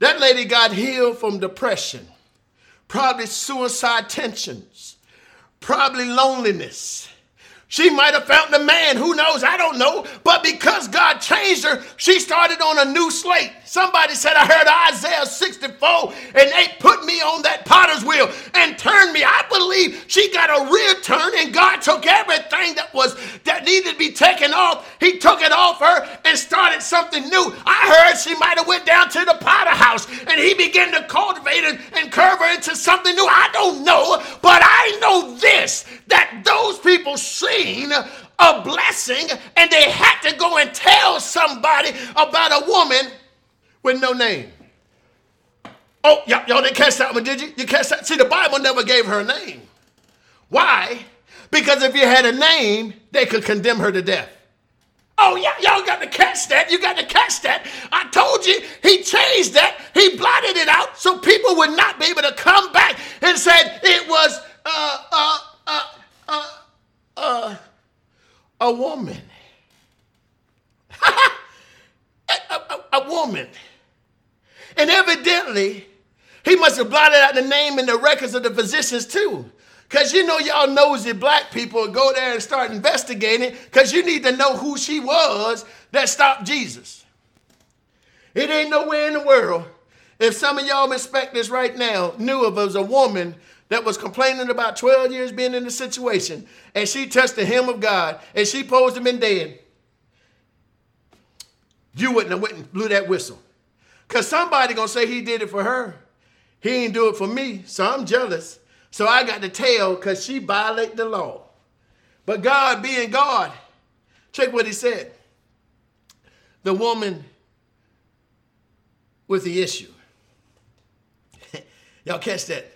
That lady got healed from depression, probably suicide tensions, probably loneliness. She might have found a man, who knows? I don't know. But because God changed her, she started on a new slate. Somebody said, I heard Isaiah 64, and they put me on that potter's wheel and turned me. I believe she got a real turn, and God took everything that was needed to be taken off. He took it off her and started something new. I heard she might have went down to the potter house and he began to cultivate and, and curve her into something new. I don't know, but I know this that those people seen a blessing and they had to go and tell somebody about a woman with no name. Oh, y'all, y'all didn't catch that one, did you? You catch that? See, the Bible never gave her a name. Why? Because if you had a name, they could condemn her to death. Oh, yeah, y'all got to catch that. You got to catch that. I told you, he changed that. He blotted it out so people would not be able to come back and said it was uh, uh, uh, uh, uh, a woman. a, a, a woman. And evidently, he must have blotted out the name and the records of the physicians too. Because you know, y'all nosy black people go there and start investigating because you need to know who she was that stopped Jesus. It ain't nowhere in the world. If some of y'all respect this right now, knew of was a woman that was complaining about 12 years being in the situation, and she touched the hem of God, and she posed him in dead, you wouldn't have went and blew that whistle. Because somebody gonna say he did it for her. He ain't do it for me, so I'm jealous. So I got to tell because she violated the law. But God being God, check what he said. The woman with the issue. Y'all catch that?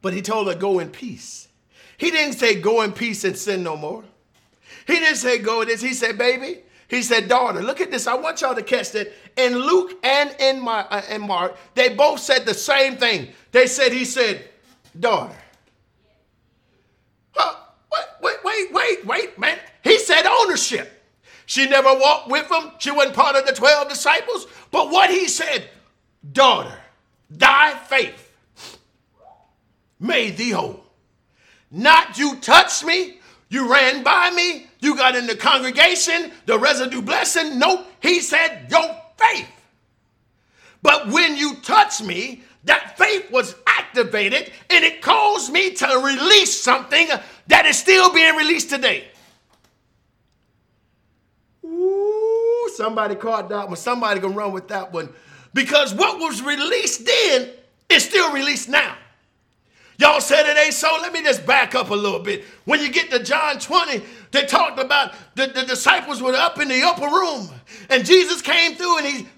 But he told her, go in peace. He didn't say, go in peace and sin no more. He didn't say, go this. He said, baby, he said, daughter, look at this. I want y'all to catch that. In Luke and in, my, uh, in Mark, they both said the same thing. They said, he said, daughter. Wait, wait, wait, wait, wait, man. He said ownership. She never walked with him. She wasn't part of the 12 disciples. But what he said, daughter, thy faith made thee whole. Not you touched me, you ran by me, you got in the congregation, the residue blessing. Nope, he said, your faith. But when you touched me, that faith was activated and it caused me to release something that is still being released today. Ooh, somebody caught that one. Somebody gonna run with that one. Because what was released then is still released now. Y'all said it ain't so. Let me just back up a little bit. When you get to John 20, they talked about the, the disciples were up in the upper room, and Jesus came through and he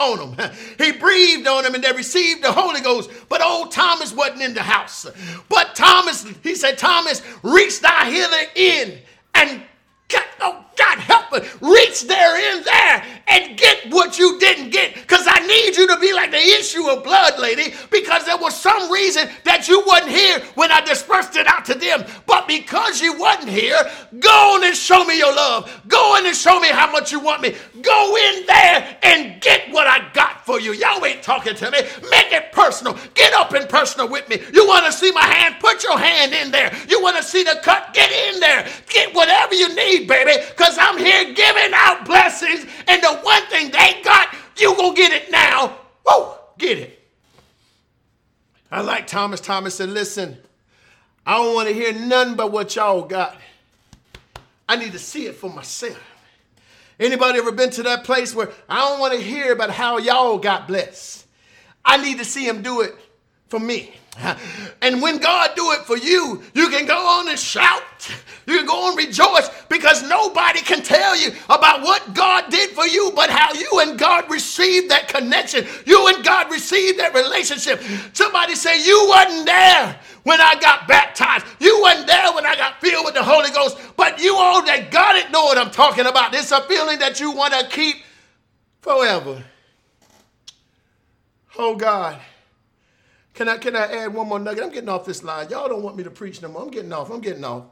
on them. He breathed on them and they received the Holy Ghost. But old Thomas wasn't in the house. But Thomas, he said, Thomas, reach thy hither in and oh God help us, reach there in there and get what you didn't get. Because I need you to be like the issue of blood, lady, because there was some reason that you wasn't here when I dispersed it out to them. But because you wasn't here, go on and show me your love. Go in and show me how much you want me. Go in there and get what I got for you. Y'all ain't talking to me. Make it personal. Get up and personal with me. You want to see my hand? Put your hand in there. You want to see the cut? Get in there. Get whatever you need, baby, because I'm here giving out blessings. And the one thing they got, you gonna get it now. Get it. I like Thomas. Thomas said, listen, I don't want to hear nothing but what y'all got. I need to see it for myself. Anybody ever been to that place where I don't want to hear about how y'all got blessed? I need to see him do it for me. And when God do it for you, you can go on and shout. You can go on and rejoice because nobody can tell you about what God did for you, but how you and God received that connection. You and God received that relationship. Somebody say, You wasn't there when I got baptized. You wasn't there when I got filled with the Holy Ghost, but you all that got it know what I'm talking about. It's a feeling that you want to keep forever. Oh God. Can I can I add one more nugget? I'm getting off this line. Y'all don't want me to preach no more. I'm getting off. I'm getting off.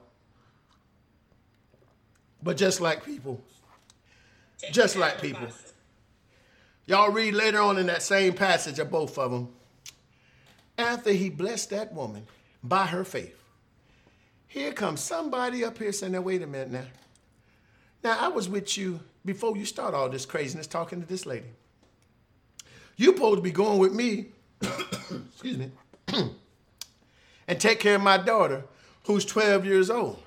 But just like people, just like people, Y'all read later on in that same passage of both of them. After he blessed that woman by her faith, here comes somebody up here saying, now, wait a minute now. Now, I was with you before you start all this craziness talking to this lady. You supposed to be going with me, excuse me, and take care of my daughter who's 12 years old.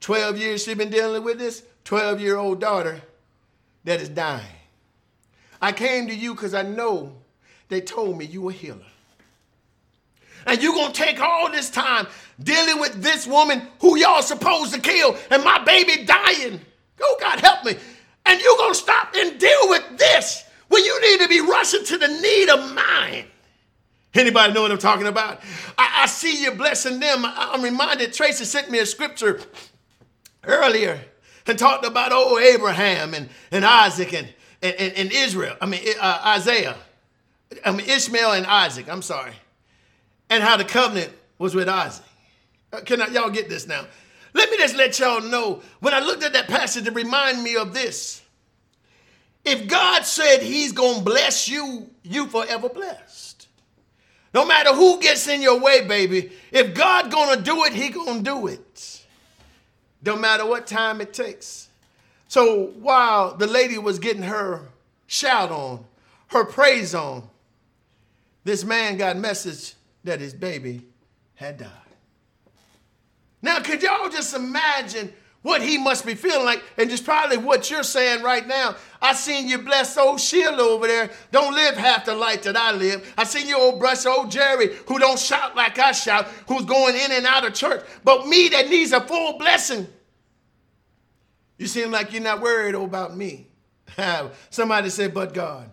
12 years she's been dealing with this 12 year old daughter that is dying. I came to you because I know they told me you were a healer. And you're going to take all this time dealing with this woman who y'all supposed to kill and my baby dying. Oh, God, help me. And you're going to stop and deal with this when you need to be rushing to the need of mine. Anybody know what I'm talking about? I, I see you blessing them. I, I'm reminded, Tracy sent me a scripture earlier and talked about old Abraham and, and Isaac and, and, and Israel. I mean, uh, Isaiah. I mean, Ishmael and Isaac. I'm sorry. And how the covenant was with Isaac. Uh, can I, y'all get this now? Let me just let y'all know when I looked at that passage, it reminded me of this. If God said he's going to bless you, you forever blessed. No matter who gets in your way, baby, if God to do it, he to do it. No matter what time it takes. So while the lady was getting her shout on, her praise on, this man got message that his baby had died. Now, could y'all just imagine what he must be feeling like, and just probably what you're saying right now. I seen you bless old Sheila over there, don't live half the life that I live. I seen you old brush old Jerry, who don't shout like I shout, who's going in and out of church, but me that needs a full blessing. You seem like you're not worried about me. Somebody said, but God.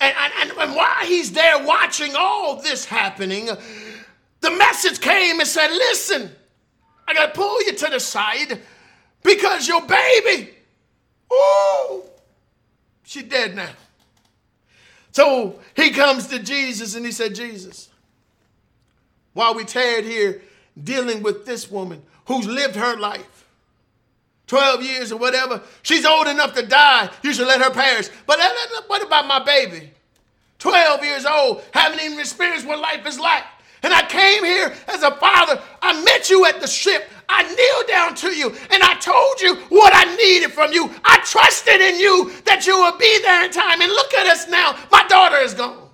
And, and, and while he's there watching all this happening, the message came and said, listen, I got to pull you to the side because your baby, oh, she dead now. So he comes to Jesus and he said, Jesus, while we tarried here dealing with this woman who's lived her life, 12 years or whatever, she's old enough to die. You should let her perish. But what about my baby? 12 years old, haven't even experienced what life is like. And I came here as a father. I met you at the ship. I kneeled down to you and I told you what I needed from you. I trusted in you that you would be there in time. And look at us now. My daughter is gone.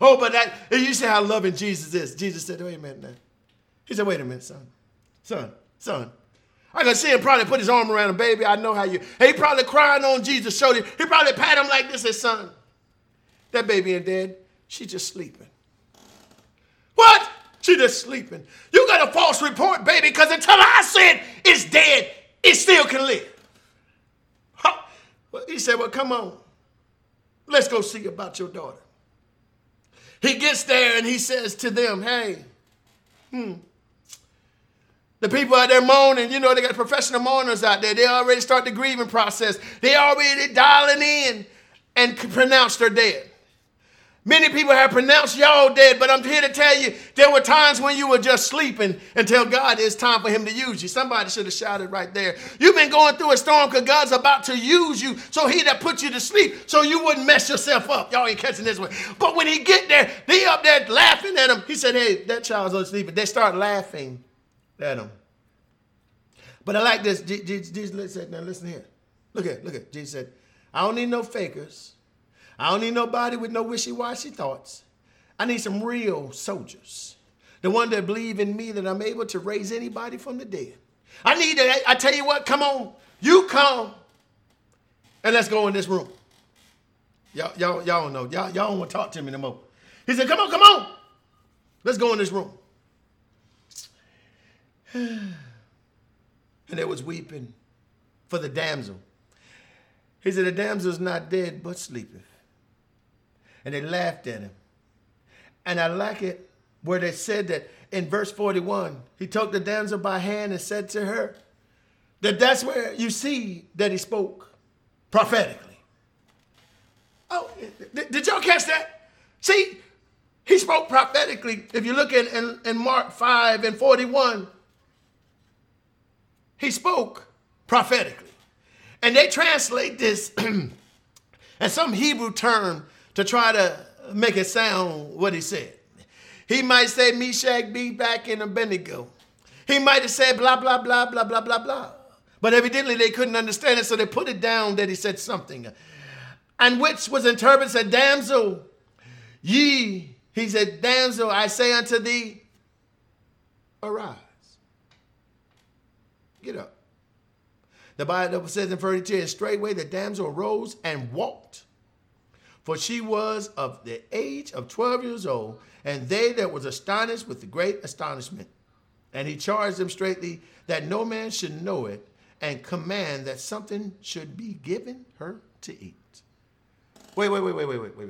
Oh, but that, you see how loving Jesus is. Jesus said, wait a minute now. He said, wait a minute, son. Son, son. I can see him probably put his arm around him, baby. I know how you. He probably crying on Jesus' shoulder. He probably pat him like this, his son. That baby ain't dead. She's just sleeping. What? She just sleeping. You got a false report, baby, because until I said it's dead, it still can live. Huh. Well, he said, Well, come on. Let's go see about your daughter. He gets there and he says to them, Hey, hmm. The people out there mourning, you know, they got professional mourners out there. They already start the grieving process. They already dialing in and pronounce they're dead. Many people have pronounced y'all dead, but I'm here to tell you there were times when you were just sleeping until God it's time for Him to use you. Somebody should have shouted right there. You've been going through a storm because God's about to use you, so He that put you to sleep, so you wouldn't mess yourself up. Y'all ain't catching this one. But when He get there, they up there laughing at him. He said, "Hey, that child's asleep." But they start laughing at him. But I like this. Jesus said, "Now listen here. Look at, look at." Jesus said, "I don't need no fakers." I don't need nobody with no wishy-washy thoughts. I need some real soldiers. The one that believe in me that I'm able to raise anybody from the dead. I need that. I tell you what, come on. You come and let's go in this room. Y'all, y'all, y'all don't know. Y'all, y'all don't want to talk to me no more. He said, come on, come on. Let's go in this room. and there was weeping for the damsel. He said, the damsel's not dead, but sleepeth and they laughed at him. And I like it where they said that in verse 41, he took the damsel by hand and said to her, that that's where you see that he spoke prophetically. Oh, did y'all catch that? See, he spoke prophetically. If you look in, in, in Mark 5 and 41, he spoke prophetically. And they translate this and some Hebrew term to try to make it sound what he said. He might say Meshach be back in Abednego. He might have said blah, blah, blah, blah, blah, blah, blah. But evidently they couldn't understand it, so they put it down that he said something. And which was interpreted said, Damsel, ye, he said, Damsel, I say unto thee, arise. Get up. The Bible says in 32, and straightway the damsel arose and walked. For she was of the age of 12 years old, and they that was astonished with the great astonishment. And he charged them straightly that no man should know it, and command that something should be given her to eat. Wait, wait, wait, wait, wait, wait, wait.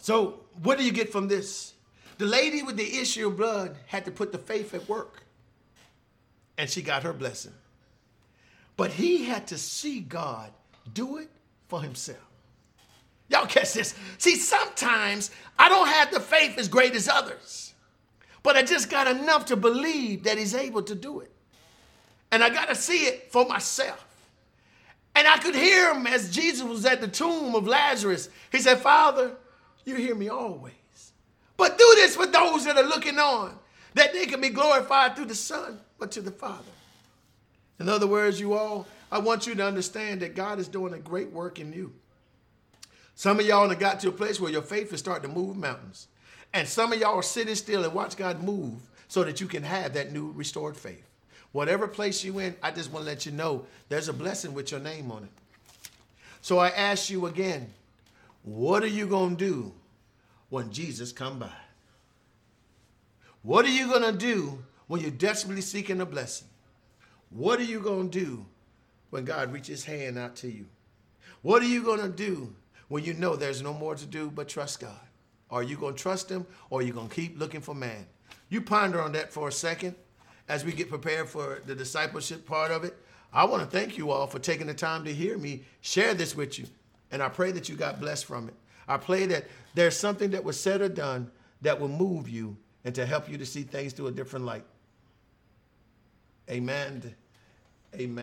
So, what do you get from this? The lady with the issue of blood had to put the faith at work, and she got her blessing. But he had to see God do it for himself. Y'all catch this? See, sometimes I don't have the faith as great as others, but I just got enough to believe that he's able to do it. And I got to see it for myself. And I could hear him as Jesus was at the tomb of Lazarus. He said, Father, you hear me always. But do this for those that are looking on, that they can be glorified through the Son, but to the Father. In other words, you all, I want you to understand that God is doing a great work in you. Some of y'all have got to a place where your faith is starting to move mountains. And some of y'all are sitting still and watch God move so that you can have that new restored faith. Whatever place you're in, I just want to let you know there's a blessing with your name on it. So I ask you again, what are you going to do when Jesus come by? What are you going to do when you're desperately seeking a blessing? What are you going to do when God reaches hand out to you? What are you going to do when you know there's no more to do but trust God? Are you going to trust him or are you going to keep looking for man? You ponder on that for a second as we get prepared for the discipleship part of it. I want to thank you all for taking the time to hear me share this with you. And I pray that you got blessed from it. I pray that there's something that was said or done that will move you and to help you to see things through a different light. Amen. Amen.